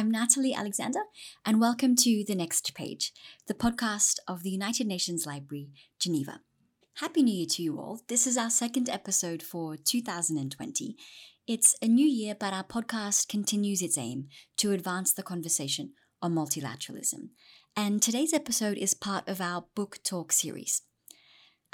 I'm Natalie Alexander, and welcome to The Next Page, the podcast of the United Nations Library, Geneva. Happy New Year to you all. This is our second episode for 2020. It's a new year, but our podcast continues its aim to advance the conversation on multilateralism. And today's episode is part of our book talk series.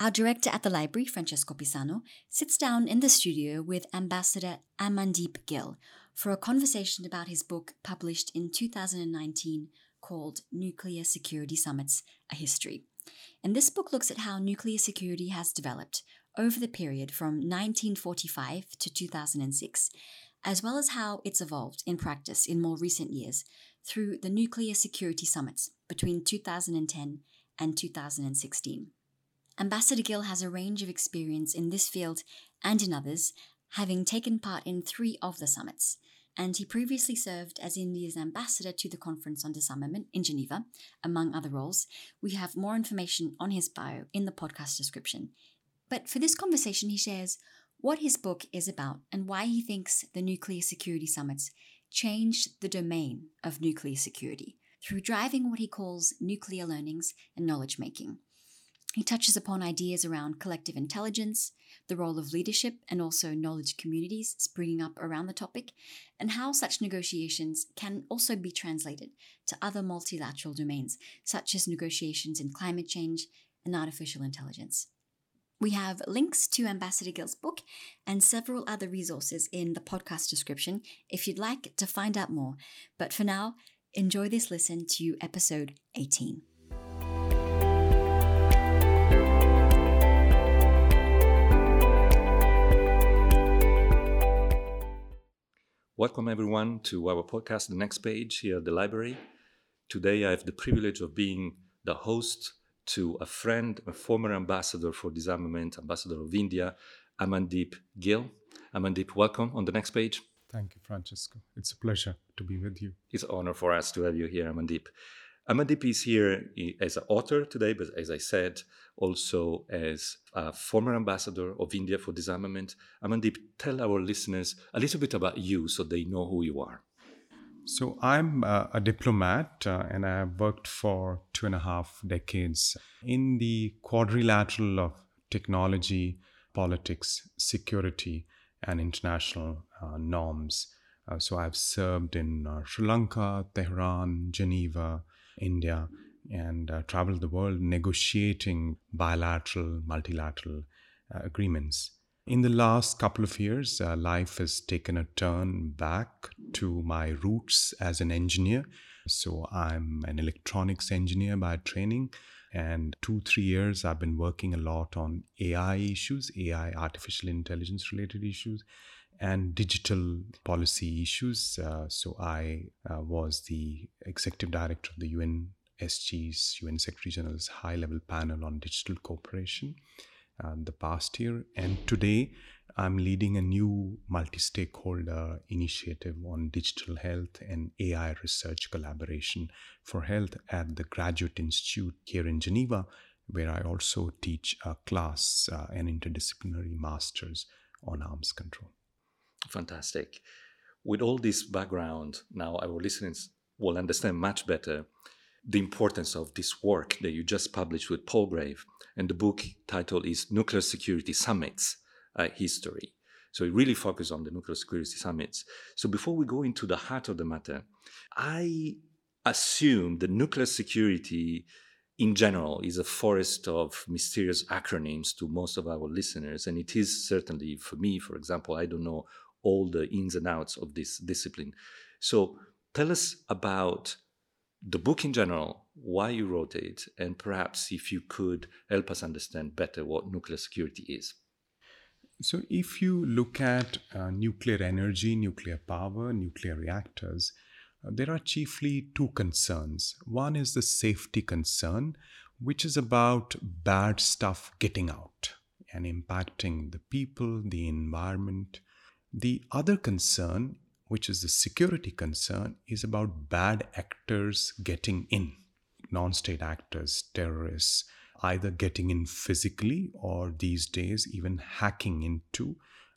Our director at the library, Francesco Pisano, sits down in the studio with Ambassador Amandeep Gill for a conversation about his book published in 2019 called Nuclear Security Summits A History. And this book looks at how nuclear security has developed over the period from 1945 to 2006, as well as how it's evolved in practice in more recent years through the nuclear security summits between 2010 and 2016. Ambassador Gill has a range of experience in this field and in others, having taken part in three of the summits, and he previously served as India's ambassador to the Conference on Disarmament in Geneva, among other roles. We have more information on his bio in the podcast description. But for this conversation, he shares what his book is about and why he thinks the nuclear security summits changed the domain of nuclear security through driving what he calls nuclear learnings and knowledge making. He touches upon ideas around collective intelligence, the role of leadership, and also knowledge communities springing up around the topic, and how such negotiations can also be translated to other multilateral domains, such as negotiations in climate change and artificial intelligence. We have links to Ambassador Gill's book and several other resources in the podcast description if you'd like to find out more. But for now, enjoy this listen to episode 18. Welcome, everyone, to our podcast, The Next Page, here at the library. Today, I have the privilege of being the host to a friend, a former ambassador for disarmament, ambassador of India, Amandeep Gill. Amandeep, welcome on The Next Page. Thank you, Francesco. It's a pleasure to be with you. It's an honor for us to have you here, Amandeep. Amandeep is here as an author today, but as I said, also as a former ambassador of India for disarmament. Amandeep, tell our listeners a little bit about you so they know who you are. So, I'm uh, a diplomat uh, and I have worked for two and a half decades in the quadrilateral of technology, politics, security, and international uh, norms. Uh, so, I've served in uh, Sri Lanka, Tehran, Geneva, India and uh, traveled the world negotiating bilateral, multilateral uh, agreements. In the last couple of years, uh, life has taken a turn back to my roots as an engineer. So I'm an electronics engineer by training. And two, three years, I've been working a lot on AI issues, AI, artificial intelligence related issues, and digital policy issues. Uh, so I uh, was the executive director of the UN SG's, UN Secretary General's high level panel on digital cooperation uh, the past year. And today I'm leading a new multi stakeholder initiative on digital health and AI research collaboration for health at the Graduate Institute here in Geneva, where I also teach a class, uh, an interdisciplinary master's on arms control. Fantastic. With all this background, now our listeners will understand much better the importance of this work that you just published with Palgrave. And the book title is Nuclear Security Summits uh, History. So it really focuses on the nuclear security summits. So before we go into the heart of the matter, I assume that nuclear security in general is a forest of mysterious acronyms to most of our listeners. And it is certainly for me, for example, I don't know all the ins and outs of this discipline. So tell us about the book in general, why you wrote it, and perhaps if you could help us understand better what nuclear security is. So, if you look at uh, nuclear energy, nuclear power, nuclear reactors, uh, there are chiefly two concerns. One is the safety concern, which is about bad stuff getting out and impacting the people, the environment. The other concern which is the security concern, is about bad actors getting in. Non state actors, terrorists, either getting in physically or these days even hacking into,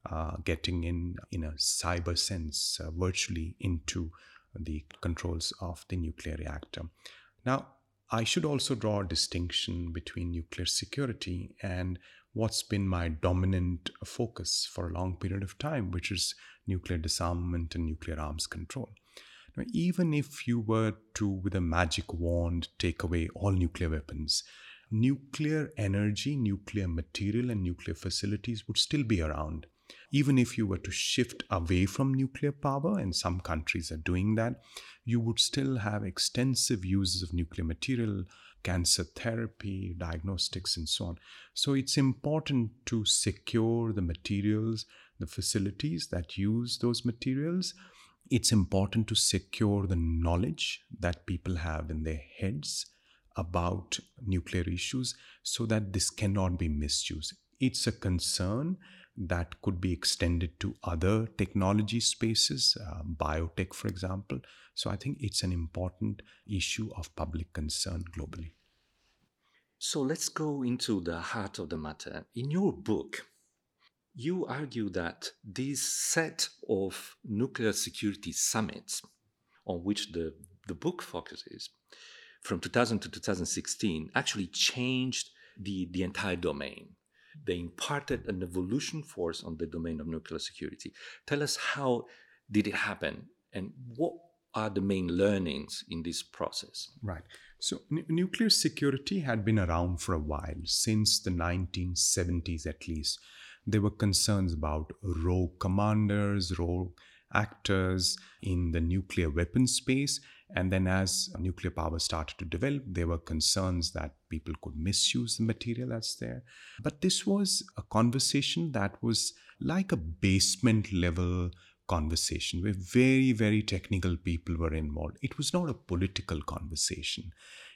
uh, getting in in a cyber sense, uh, virtually into the controls of the nuclear reactor. Now, I should also draw a distinction between nuclear security and what's been my dominant focus for a long period of time, which is nuclear disarmament and nuclear arms control. Now, even if you were to, with a magic wand, take away all nuclear weapons, nuclear energy, nuclear material, and nuclear facilities would still be around. Even if you were to shift away from nuclear power, and some countries are doing that, you would still have extensive uses of nuclear material, cancer therapy, diagnostics, and so on. So it's important to secure the materials, the facilities that use those materials. It's important to secure the knowledge that people have in their heads about nuclear issues so that this cannot be misused. It's a concern that could be extended to other technology spaces, uh, biotech, for example. So I think it's an important issue of public concern globally. So let's go into the heart of the matter. In your book, you argue that this set of nuclear security summits on which the, the book focuses from 2000 to 2016 actually changed the, the entire domain. They imparted an evolution force on the domain of nuclear security. Tell us how did it happen and what are the main learnings in this process? Right. So, n- nuclear security had been around for a while, since the 1970s at least. There were concerns about rogue commanders, rogue actors in the nuclear weapons space. And then, as nuclear power started to develop, there were concerns that people could misuse the material that's there. But this was a conversation that was like a basement level conversation where very, very technical people were involved. It was not a political conversation.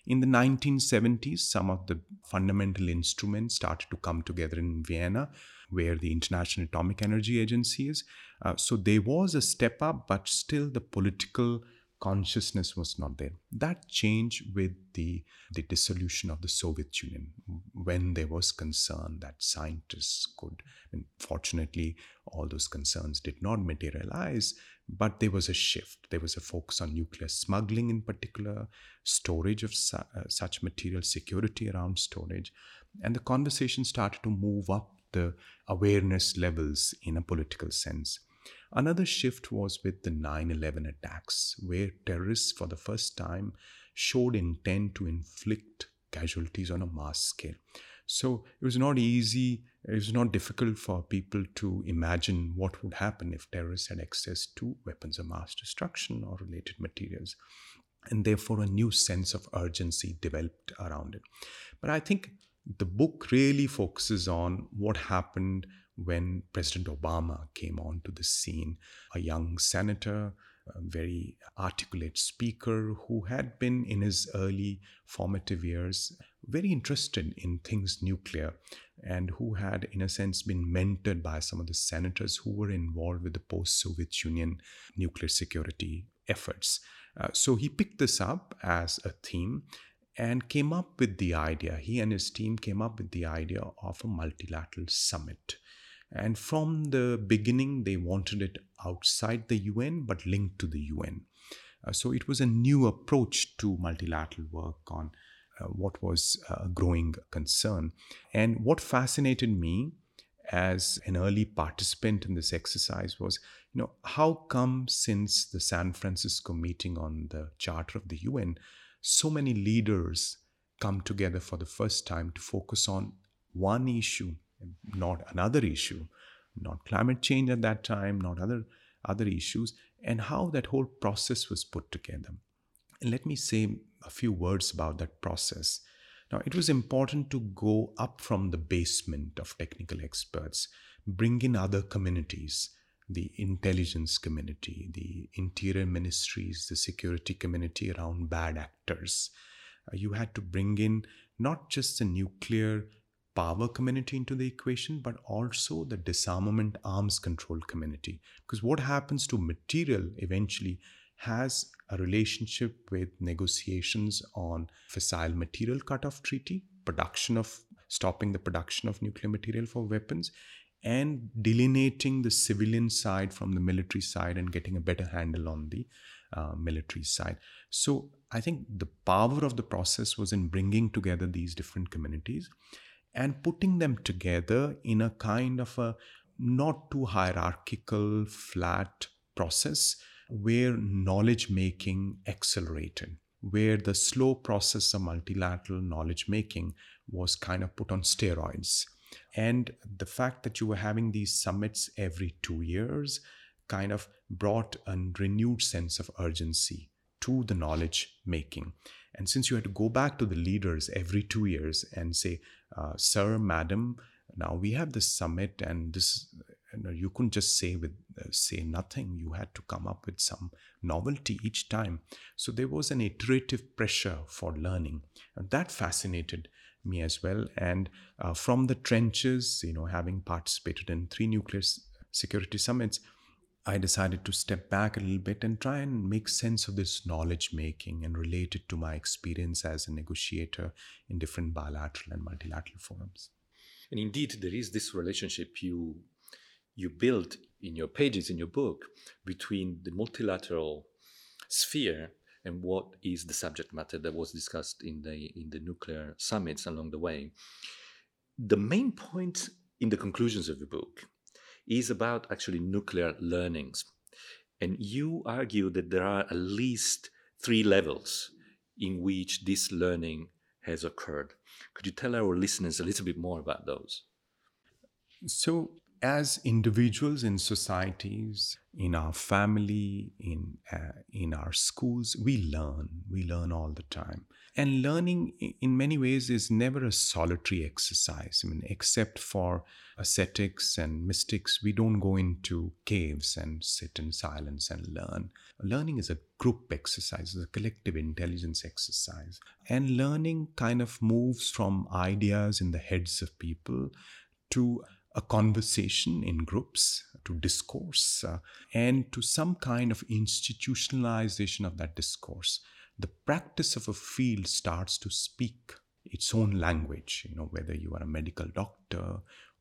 In the 1970s, some of the fundamental instruments started to come together in Vienna, where the International Atomic Energy Agency is. Uh, so there was a step up, but still the political consciousness was not there. That changed with the, the dissolution of the Soviet Union when there was concern that scientists could, and fortunately, all those concerns did not materialize, but there was a shift. There was a focus on nuclear smuggling in particular, storage of su- uh, such material, security around storage, and the conversation started to move up the awareness levels in a political sense. Another shift was with the 9 11 attacks, where terrorists for the first time showed intent to inflict casualties on a mass scale. So it was not easy, it was not difficult for people to imagine what would happen if terrorists had access to weapons of mass destruction or related materials. And therefore, a new sense of urgency developed around it. But I think the book really focuses on what happened when President Obama came onto the scene, a young senator, a very articulate speaker who had been in his early formative years very interested in things nuclear and who had, in a sense, been mentored by some of the senators who were involved with the post Soviet Union nuclear security efforts. Uh, so he picked this up as a theme and came up with the idea. He and his team came up with the idea of a multilateral summit. And from the beginning, they wanted it outside the UN but linked to the UN. Uh, so it was a new approach to multilateral work on uh, what was a growing concern. And what fascinated me as an early participant in this exercise was, you know, how come since the San Francisco meeting on the Charter of the UN, so many leaders come together for the first time to focus on one issue not another issue, not climate change at that time, not other other issues, and how that whole process was put together. And let me say a few words about that process. Now, it was important to go up from the basement of technical experts, bring in other communities, the intelligence community, the interior ministries, the security community around bad actors. Uh, you had to bring in not just the nuclear power community into the equation, but also the disarmament arms control community. Because what happens to material eventually has a relationship with negotiations on fissile material cutoff treaty, production of stopping the production of nuclear material for weapons, and delineating the civilian side from the military side and getting a better handle on the uh, military side. So I think the power of the process was in bringing together these different communities and putting them together in a kind of a not too hierarchical, flat process where knowledge making accelerated, where the slow process of multilateral knowledge making was kind of put on steroids. And the fact that you were having these summits every two years kind of brought a renewed sense of urgency to the knowledge making. And since you had to go back to the leaders every two years and say, uh, Sir, Madam, now we have this summit, and this you, know, you couldn't just say with uh, say nothing. You had to come up with some novelty each time. So there was an iterative pressure for learning, and that fascinated me as well. And uh, from the trenches, you know, having participated in three nuclear security summits, I decided to step back a little bit and try and make sense of this knowledge making and relate it to my experience as a negotiator in different bilateral and multilateral forums. And indeed, there is this relationship you you build in your pages in your book between the multilateral sphere and what is the subject matter that was discussed in the in the nuclear summits along the way. The main point in the conclusions of the book is about actually nuclear learnings. And you argue that there are at least three levels in which this learning has occurred. Could you tell our listeners a little bit more about those? So, as individuals in societies, in our family, in uh, in our schools, we learn. We learn all the time, and learning, in many ways, is never a solitary exercise. I mean, except for ascetics and mystics, we don't go into caves and sit in silence and learn. Learning is a group exercise, it's a collective intelligence exercise, and learning kind of moves from ideas in the heads of people to a conversation in groups, to discourse, uh, and to some kind of institutionalization of that discourse. The practice of a field starts to speak its own language, you know, whether you are a medical doctor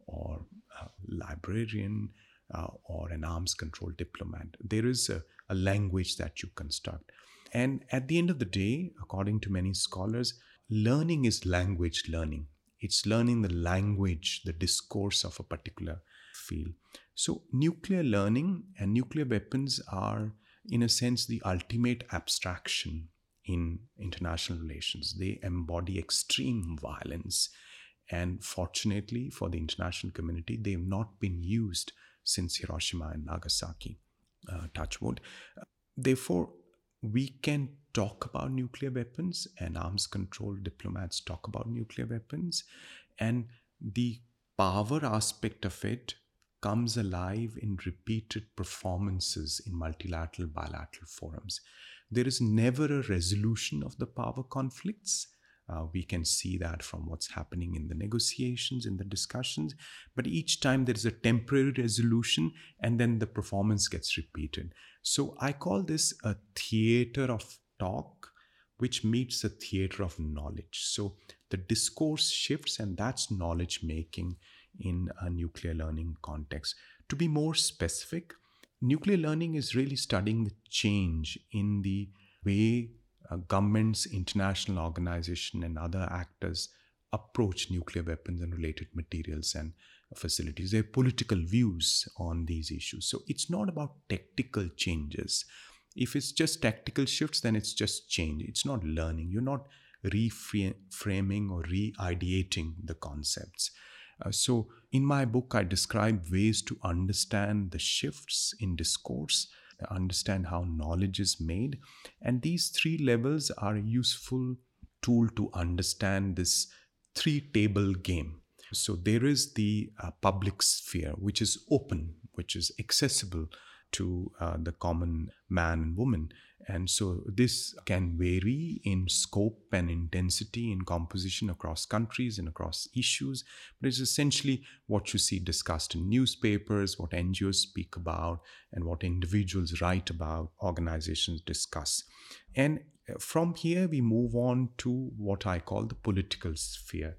or a librarian uh, or an arms control diplomat. There is a, a language that you construct. And at the end of the day, according to many scholars, learning is language learning. It's learning the language, the discourse of a particular field. So, nuclear learning and nuclear weapons are, in a sense, the ultimate abstraction in international relations. They embody extreme violence. And fortunately for the international community, they've not been used since Hiroshima and Nagasaki, uh, touchwood. Therefore, we can talk about nuclear weapons and arms control diplomats talk about nuclear weapons and the power aspect of it comes alive in repeated performances in multilateral bilateral forums. There is never a resolution of the power conflicts uh, we can see that from what's happening in the negotiations, in the discussions. But each time there is a temporary resolution and then the performance gets repeated. So I call this a theater of talk, which meets a theater of knowledge. So the discourse shifts, and that's knowledge making in a nuclear learning context. To be more specific, nuclear learning is really studying the change in the way uh, governments, international organizations, and other actors approach nuclear weapons and related materials and facilities. They have political views on these issues. So it's not about tactical changes. If it's just tactical shifts, then it's just change. It's not learning. You're not reframing or re ideating the concepts. Uh, so, in my book, I describe ways to understand the shifts in discourse, understand how knowledge is made. And these three levels are a useful tool to understand this three table game. So, there is the uh, public sphere, which is open, which is accessible to uh, the common man and woman. And so this can vary in scope and intensity in composition across countries and across issues, but it's essentially what you see discussed in newspapers, what NGOs speak about, and what individuals write about, organizations discuss. And uh, from here, we move on to what I call the political sphere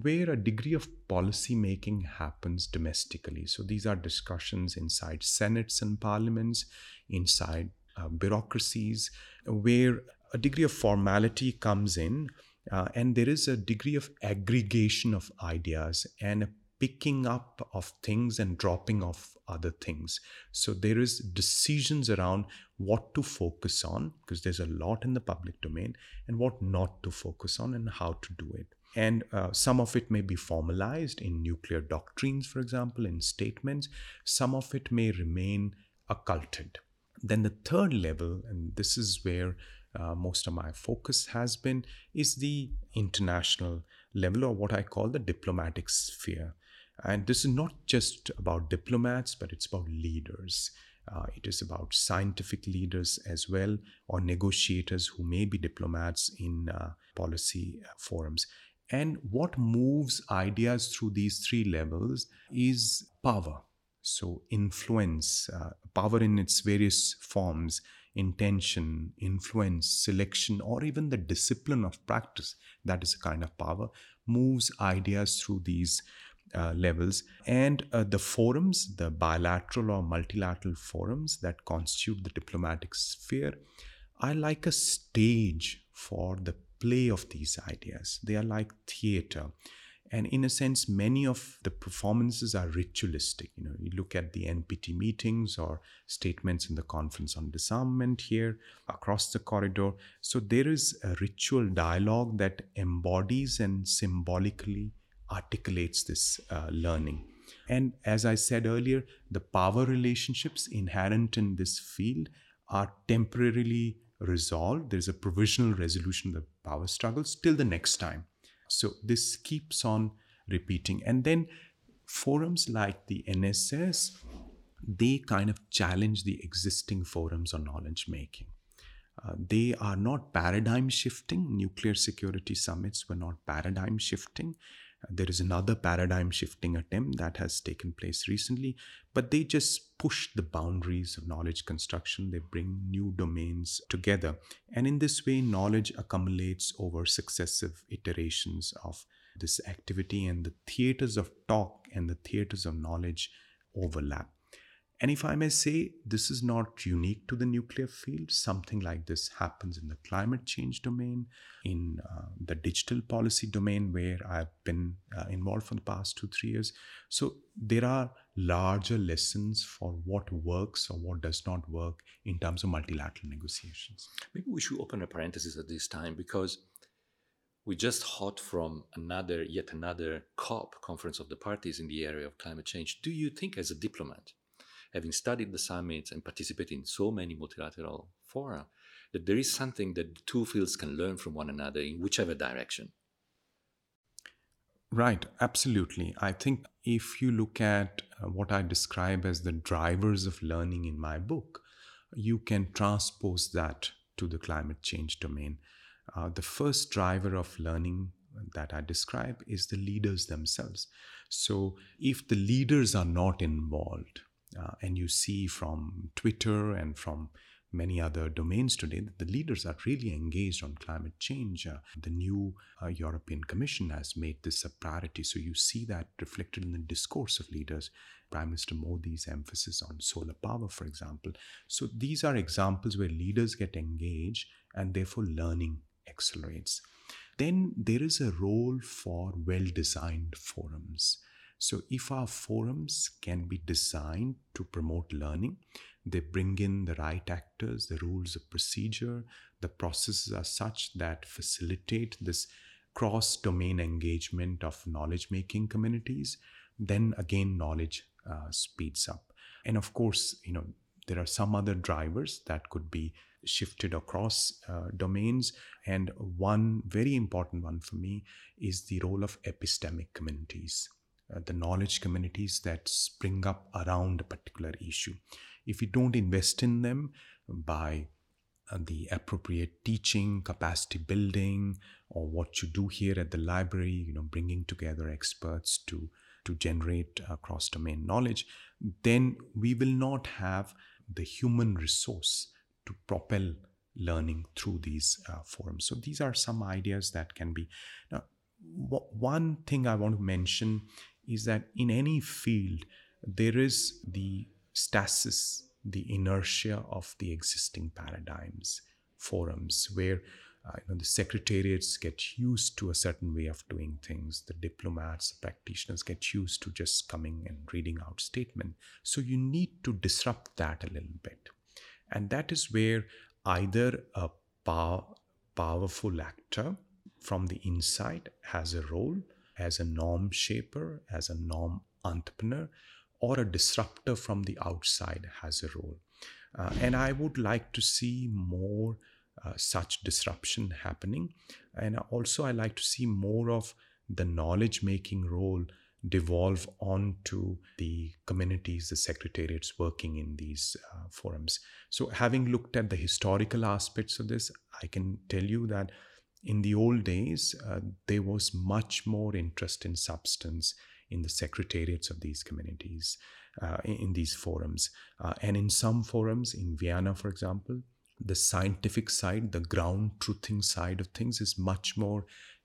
where a degree of policy making happens domestically. So these are discussions inside senates and parliaments, inside uh, bureaucracies where a degree of formality comes in uh, and there is a degree of aggregation of ideas and a picking up of things and dropping off other things. So there is decisions around what to focus on because there's a lot in the public domain and what not to focus on and how to do it. And uh, some of it may be formalized in nuclear doctrines for example in statements. Some of it may remain occulted then the third level and this is where uh, most of my focus has been is the international level or what I call the diplomatic sphere. And this is not just about diplomats, but it's about leaders. Uh, it is about scientific leaders as well, or negotiators who may be diplomats in uh, policy forums. And what moves ideas through these three levels is power. So, influence, uh, power in its various forms, intention, influence, selection, or even the discipline of practice, that is a kind of power, moves ideas through these uh, levels. And uh, the forums, the bilateral or multilateral forums that constitute the diplomatic sphere, are like a stage for the play of these ideas. They are like theater and in a sense many of the performances are ritualistic. You know you look at the npt meetings or statements in the conference on disarmament here across the corridor. So there is a ritual dialogue that embodies and symbolically articulates this uh, learning. And as i said earlier the power relationships inherent in this field are temporarily resolved. There's a provisional resolution of the power struggles till the next time so this keeps on repeating. And then forums like the NSS, they kind of challenge the existing forums on knowledge making. Uh, they are not paradigm shifting. Nuclear security summits were not paradigm shifting. There is another paradigm shifting attempt that has taken place recently, but they just push the boundaries of knowledge construction. They bring new domains together. And in this way, knowledge accumulates over successive iterations of this activity, and the theaters of talk and the theaters of knowledge overlap. And if I may say, this is not unique to the nuclear field. Something like this happens in the climate change domain, in uh, the digital policy domain, where I've been uh, involved for the past two, three years. So there are larger lessons for what works or what does not work in terms of multilateral negotiations. Maybe we should open a parenthesis at this time because we just hot from another, yet another COP, Conference of the Parties in the area of climate change. Do you think, as a diplomat, having studied the summits and participated in so many multilateral fora, that there is something that the two fields can learn from one another in whichever direction. Right, absolutely. I think if you look at uh, what I describe as the drivers of learning in my book, you can transpose that to the climate change domain. Uh, the first driver of learning that I describe is the leaders themselves. So, if the leaders are not involved, uh, and you see from Twitter and from many other domains today that the leaders are really engaged on climate change. Uh, the new uh, European Commission has made this a priority. So you see that reflected in the discourse of leaders. Prime Minister Modi's emphasis on solar power, for example. So these are examples where leaders get engaged and therefore learning accelerates. Then there is a role for well designed forums. So, if our forums can be designed to promote learning, they bring in the right actors, the rules of procedure, the processes are such that facilitate this cross domain engagement of knowledge making communities, then again, knowledge uh, speeds up. And of course, you know, there are some other drivers that could be shifted across uh, domains. And one very important one for me is the role of epistemic communities. Uh, the knowledge communities that spring up around a particular issue. If you don't invest in them by uh, the appropriate teaching, capacity building, or what you do here at the library, you know, bringing together experts to to generate uh, cross domain knowledge, then we will not have the human resource to propel learning through these uh, forums. So these are some ideas that can be. Now, w- one thing I want to mention is that in any field, there is the stasis the inertia of the existing paradigms, forums, where uh, you know, the secretariats get used to a certain way of doing things. The diplomats, the practitioners get used to just coming and reading out statement. So you need to disrupt that a little bit, and that is where either a power, powerful actor from the inside has a role as a norm shaper, as a norm entrepreneur, or a disruptor from the outside has a role. Uh, and I would like to see more uh, such disruption happening. And also, I like to see more of the knowledge making role devolve onto the communities, the secretariats working in these uh, forums. So, having looked at the historical aspects of this, I can tell you that in the old days, uh, there was much more interest in substance in the secretariats of these communities, uh, in, these forums. Uh, and in some forums, in Vienna, for example, the scientific side, the ground truthing side of things is much more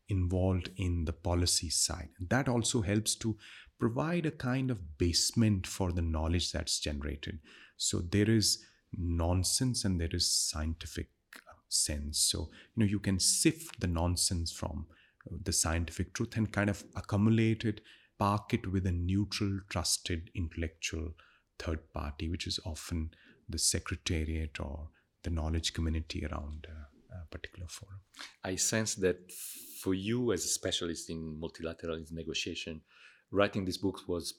involved in the policy side. That also helps to provide a kind of basement for the knowledge that's generated. So there is nonsense and there is scientific sense. So, you know, you can sift the nonsense from uh, the scientific truth and kind of accumulate it, park it with a neutral, trusted, intellectual third party, which is often the secretariat or the knowledge community around a particular forum. I sense that for you, as a specialist in multilateralism negotiation, writing this book was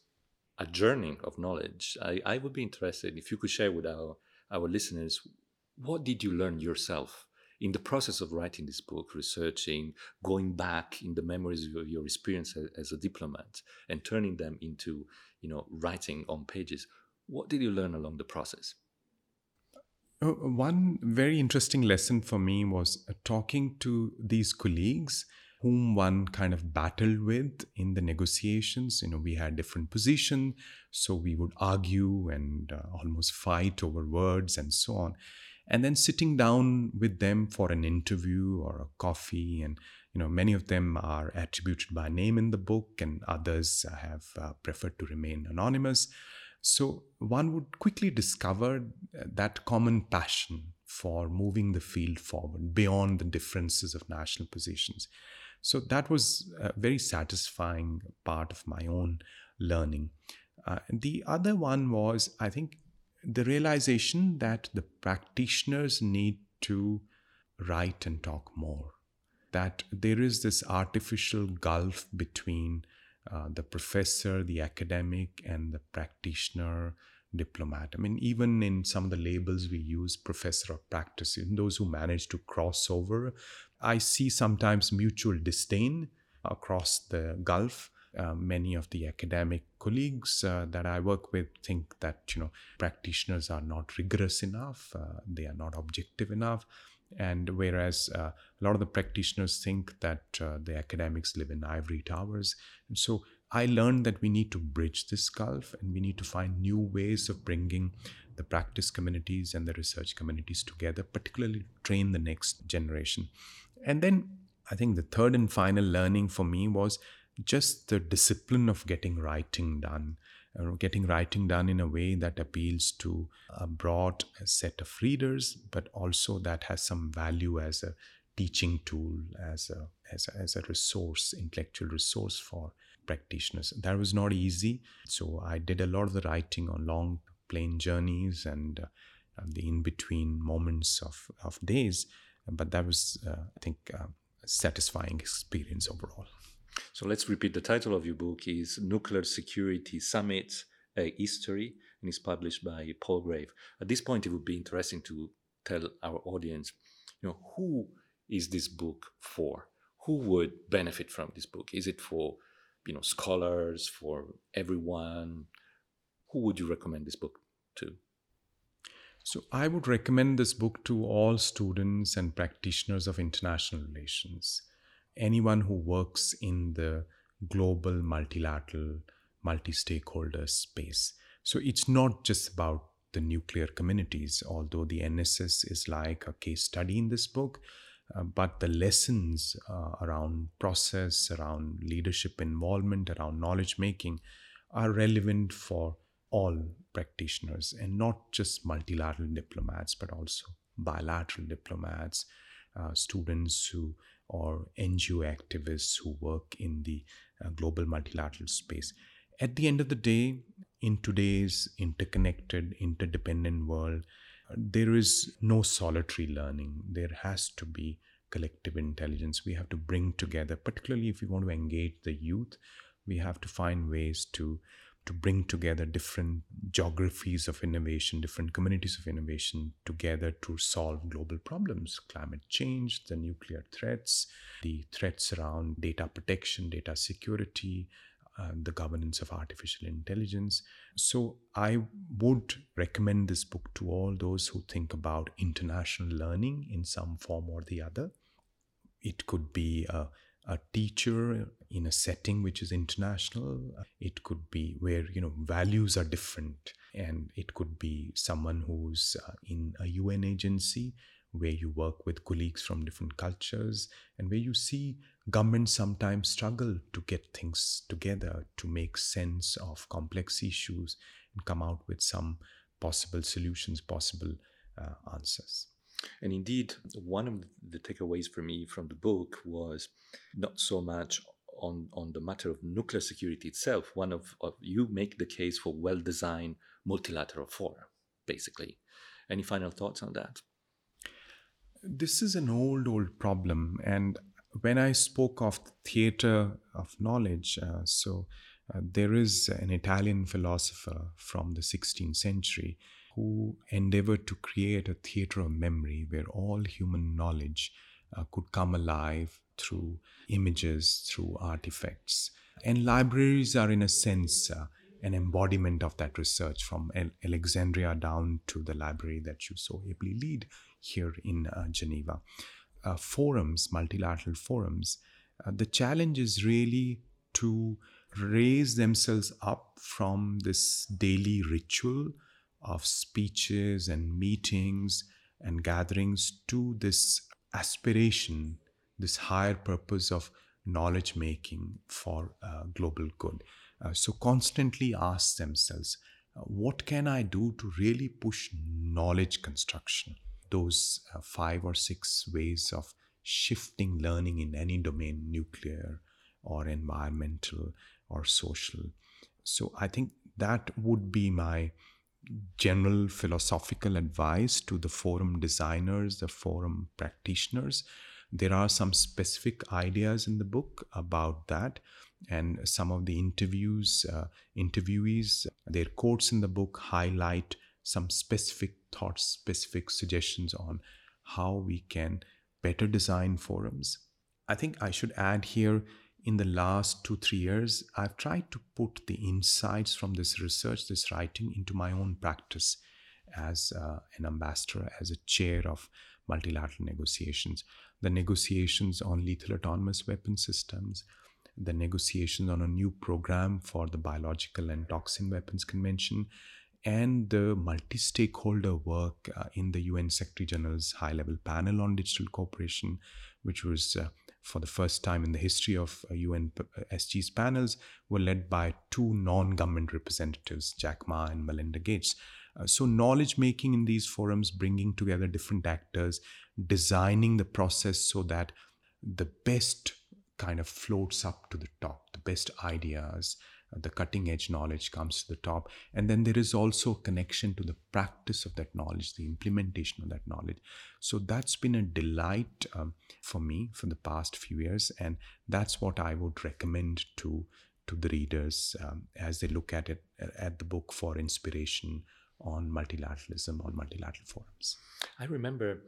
a journey of knowledge. I, I would be interested if you could share with our, our listeners what did you learn yourself in the process of writing this book, researching, going back in the memories of your experience as, a diplomat and turning them into, you know, writing on pages. What did you learn along the process? Uh, one very interesting lesson for me was uh, talking to these colleagues whom one kind of battled with in the negotiations. You know, we had different position, so we would argue and uh, almost fight over words and so on. And then sitting down with them for an interview or a coffee, and you know, many of them are attributed by name in the book, and others have uh, preferred to remain anonymous. So one would quickly discover that common passion for moving the field forward beyond the differences of national positions. So that was a very satisfying part of my own learning. Uh, the other one was, I think, the realization that the practitioners need to write and talk more. That there is this artificial gulf between uh, the professor, the academic, and the practitioner, diplomat. I mean, even in some of the labels we use, professor of practice, in those who manage to cross over, I see sometimes mutual disdain across the gulf. Uh, many of the academic colleagues uh, that I work with think that you know practitioners are not rigorous enough, uh, they are not objective enough, and whereas uh, a lot of the practitioners think that uh, the academics live in ivory towers. And so I learned that we need to bridge this gulf and we need to find new ways of bringing the practice communities and the research communities together, particularly to train the next generation. And then I think the third and final learning for me was just the discipline of getting writing done uh, getting writing done in a way that appeals to a broad set of readers, but also that has some value as a teaching tool, as a, as a, as a resource, intellectual resource for practitioners. That was not easy. So I did a lot of the writing on long plane journeys and, uh, the in between moments of, of days. But that was, uh, I think, uh, a satisfying experience overall. So let's repeat the title of your book is Nuclear Security Summit, a History, and it's published by Palgrave. At this point, it would be interesting to tell our audience, you know, who is this book for? Who would benefit from this book? Is it for, you know, scholars, for everyone? Who would you recommend this book to? So, I would recommend this book to all students and practitioners of international relations anyone who works in the global multilateral multi-stakeholder space. So it's not just about the nuclear communities although the nss is like a case study in this book uh, but the lessons uh, around process around leadership involvement around knowledge making are relevant for all practitioners and not just multilateral diplomats, but also bilateral diplomats, uh, students who or NGO activists who work in the uh, global multilateral space. At the end of the day, in today's interconnected, interdependent world, uh, there is no solitary learning. There has to be collective intelligence. We have to bring together, particularly if we want to engage the youth, we have to find ways to to bring together different geographies of innovation, different communities of innovation together to solve global problems climate change, the nuclear threats, the threats around data protection, data security, uh, the governance of artificial intelligence. So, I would recommend this book to all those who think about international learning in some form or the other. It could be a a teacher in a setting which is international it could be where you know values are different. And it could be someone who's uh, in a UN agency where you work with colleagues from different cultures and where you see governments sometimes struggle to get things together to make sense of complex issues and come out with some possible solutions possible uh, answers and indeed, one of the takeaways for me from the book was not so much on, on the matter of nuclear security itself. One of, of you make the case for well designed multilateral fora, basically. Any final thoughts on that? This is an old, old problem. And when I spoke of the theater of knowledge, uh, so uh, there is an Italian philosopher from the 16th century who endeavored to create a theater of memory where all human knowledge uh, could come alive through images, through artifacts. And libraries are, in a sense, uh, an embodiment of that research from Alexandria down to the library that you so ably lead here in uh, Geneva. Uh, forums, multilateral forums, uh, the challenge is really to raise themselves up from this daily ritual of speeches and meetings and gatherings to this aspiration, this higher purpose of knowledge making for uh, global good. Uh, so, constantly ask themselves, uh, what can I do to really push knowledge construction? Those uh, five or six ways of shifting learning in any domain, nuclear or environmental or social. So, I think that would be my general philosophical advice to the forum designers, the forum practitioners. There are some specific ideas in the book about that, and some of the interviews, uh, interviewees, their quotes in the book highlight some specific thoughts, specific suggestions on how we can better design forums. I think I should add here in the last two, three years, I've tried to put the insights from this research, this writing, into my own practice as uh, an ambassador, as a chair of multilateral negotiations. The negotiations on lethal autonomous weapon systems, the negotiations on a new program for the Biological and Toxin Weapons Convention, and the multi stakeholder work uh, in the UN Secretary General's high level panel on digital cooperation, which was uh, for the first time in the history of UN uh, uh, SG's panels were led by two non government representatives, Jack Ma and Melinda Gates. Uh, so, knowledge making in these forums, bringing together different actors, designing the process so that the best kind of floats up to the top, the best ideas, the cutting edge knowledge comes to the top. And then there is also a connection to the practice of that knowledge the implementation of that knowledge. So that's been a delight um, for me for the past few years. And that's what i would recommend to to the readers um, as they look at it at the book for inspiration on multilateralism on multilateral forums. I remember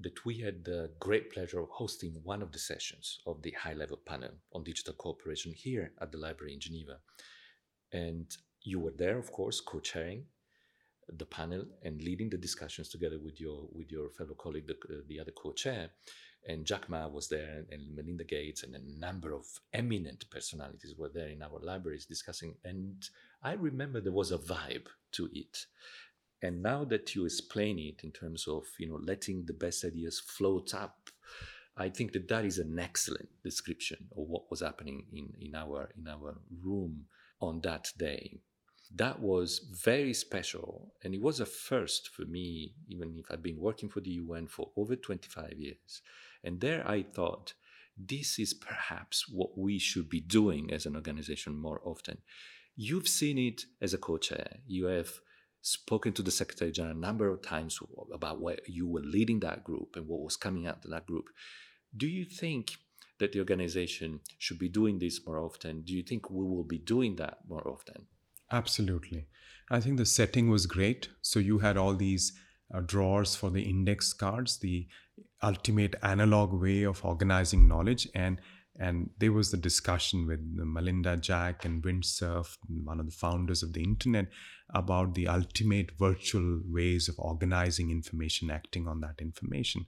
that we had the great pleasure of hosting one of the sessions of the high level panel on digital cooperation here at the library in Geneva. And you were there, of course, co chairing the panel and leading the discussions together with your with your fellow colleague, the, uh, the other co-chair, and Jack Ma was there, and Melinda Gates, and a number of eminent personalities were there in our libraries discussing. And I remember there was a vibe to it, and now that you explain it in terms of you know letting the best ideas float up, I think that that is an excellent description of what was happening in, in our in our room on that day. That was very special. And it was a first for me, even if I've been working for the UN for over 25 years. And there I thought, this is perhaps what we should be doing as an organization more often. You've seen it as a co chair. You have spoken to the Secretary General a number of times about where you were leading that group and what was coming out of that group. Do you think that the organization should be doing this more often? Do you think we will be doing that more often? Absolutely. I think the setting was great. So you had all these uh, drawers for the index cards, the ultimate analog way of organizing knowledge. And and there was the discussion with Melinda Jack and Vint Cerf, one of the founders of the internet, about the ultimate virtual ways of organizing information, acting on that information.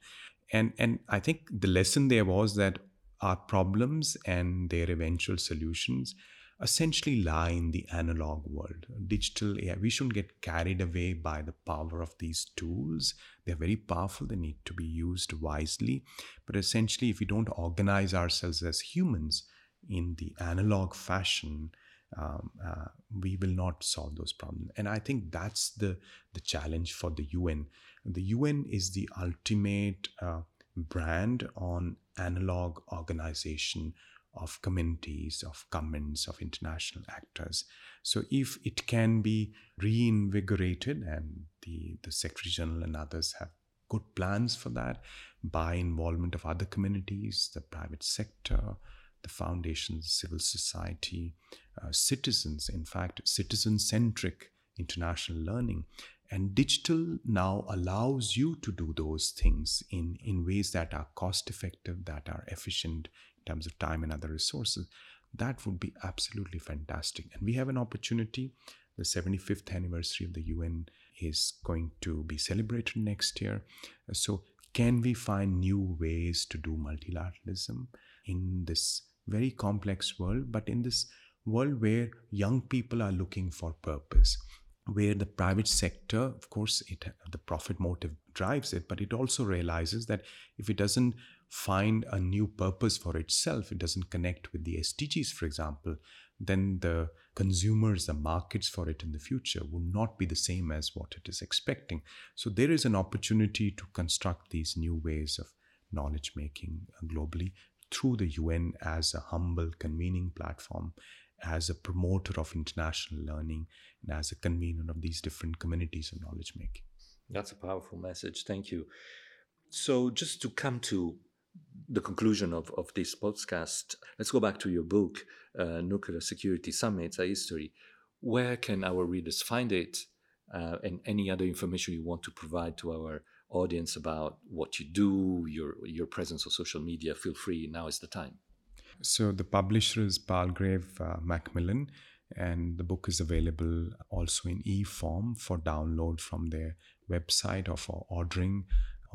And and I think the lesson there was that our problems and their eventual solutions essentially lie in the analog world. Digital AI, we shouldn't get carried away by the power of these tools. They're very powerful, they need to be used wisely. But essentially, if we don't organize ourselves as humans in the analog fashion, um, uh, we will not solve those problems. And I think that's the, the challenge for the UN. The UN is the ultimate uh, brand on analog organization of communities, of governments, of international actors. So if it can be reinvigorated, and the, the Secretary General and others have good plans for that by involvement of other communities, the private sector, the foundations, civil society, uh, citizens, in fact, citizen centric international learning. And digital now allows you to do those things in, in ways that are cost effective, that are efficient, terms of time and other resources, that would be absolutely fantastic. And we have an opportunity. The 75th anniversary of the UN is going to be celebrated next year. So, can we find new ways to do multilateralism in this very complex world, but in this world where young people are looking for purpose? where the private sector of course it the profit motive drives it but it also realizes that if it doesn't find a new purpose for itself, it doesn't connect with the SDGs, for example, then the consumers, the markets for it in the future will not be the same as what it is expecting. So there is an opportunity to construct these new ways of knowledge making uh, globally through the UN as a humble convening platform, as a promoter of international learning, and as a convener of these different communities of knowledge making. That's a powerful message. Thank you. So, just to come to the conclusion of, of this podcast, let's go back to your book, uh, Nuclear Security Summits, a History. Where can our readers find it uh, and any other information you want to provide to our audience about what you do, your, your presence on social media? Feel free, now is the time. So, the publisher is Palgrave uh, Macmillan, and the book is available also in e form for download from their website or for ordering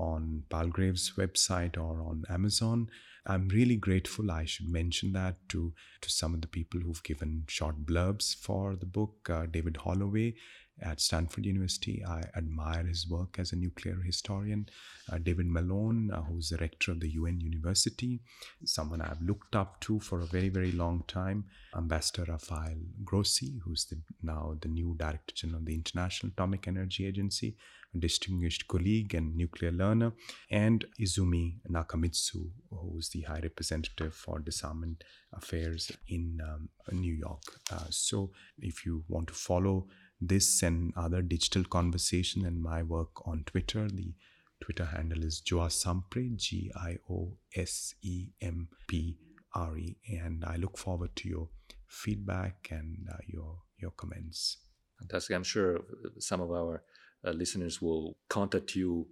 on Palgrave's website or on Amazon. I'm really grateful. I should mention that to, to some of the people who've given short blurbs for the book. Uh, David Holloway at Stanford University. I admire his work as a nuclear historian. Uh, David Malone, uh, who's the rector of the UN University, someone I've looked up to for a very, very long time. Ambassador Rafael Grossi, who's the, now the new Director General of the International Atomic Energy Agency, distinguished colleague and nuclear learner, and Izumi Nakamitsu, who's the High Representative for Disarmament Affairs in um, New York. Uh, so, if you want to follow this and other digital conversation and my work on Twitter. The Twitter handle is Joa Sampre, G I O S E M P R E. And I look forward to your feedback and uh, your, your comments. Fantastic. I'm sure some of our listeners will contact you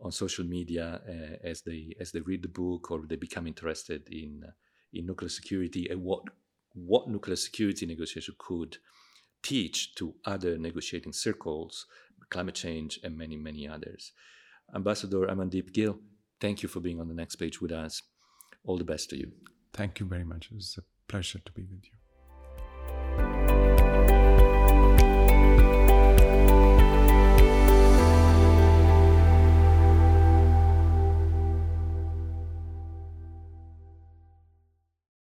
on social media uh, as they as they read the book or they become interested in uh, in nuclear security and what what nuclear security negotiation could teach to other negotiating circles, climate change, and many, many others. Ambassador Amandeep Gill, thank you for being on the next page with us. All the best to you. Thank you very much. It was a pleasure to be with you.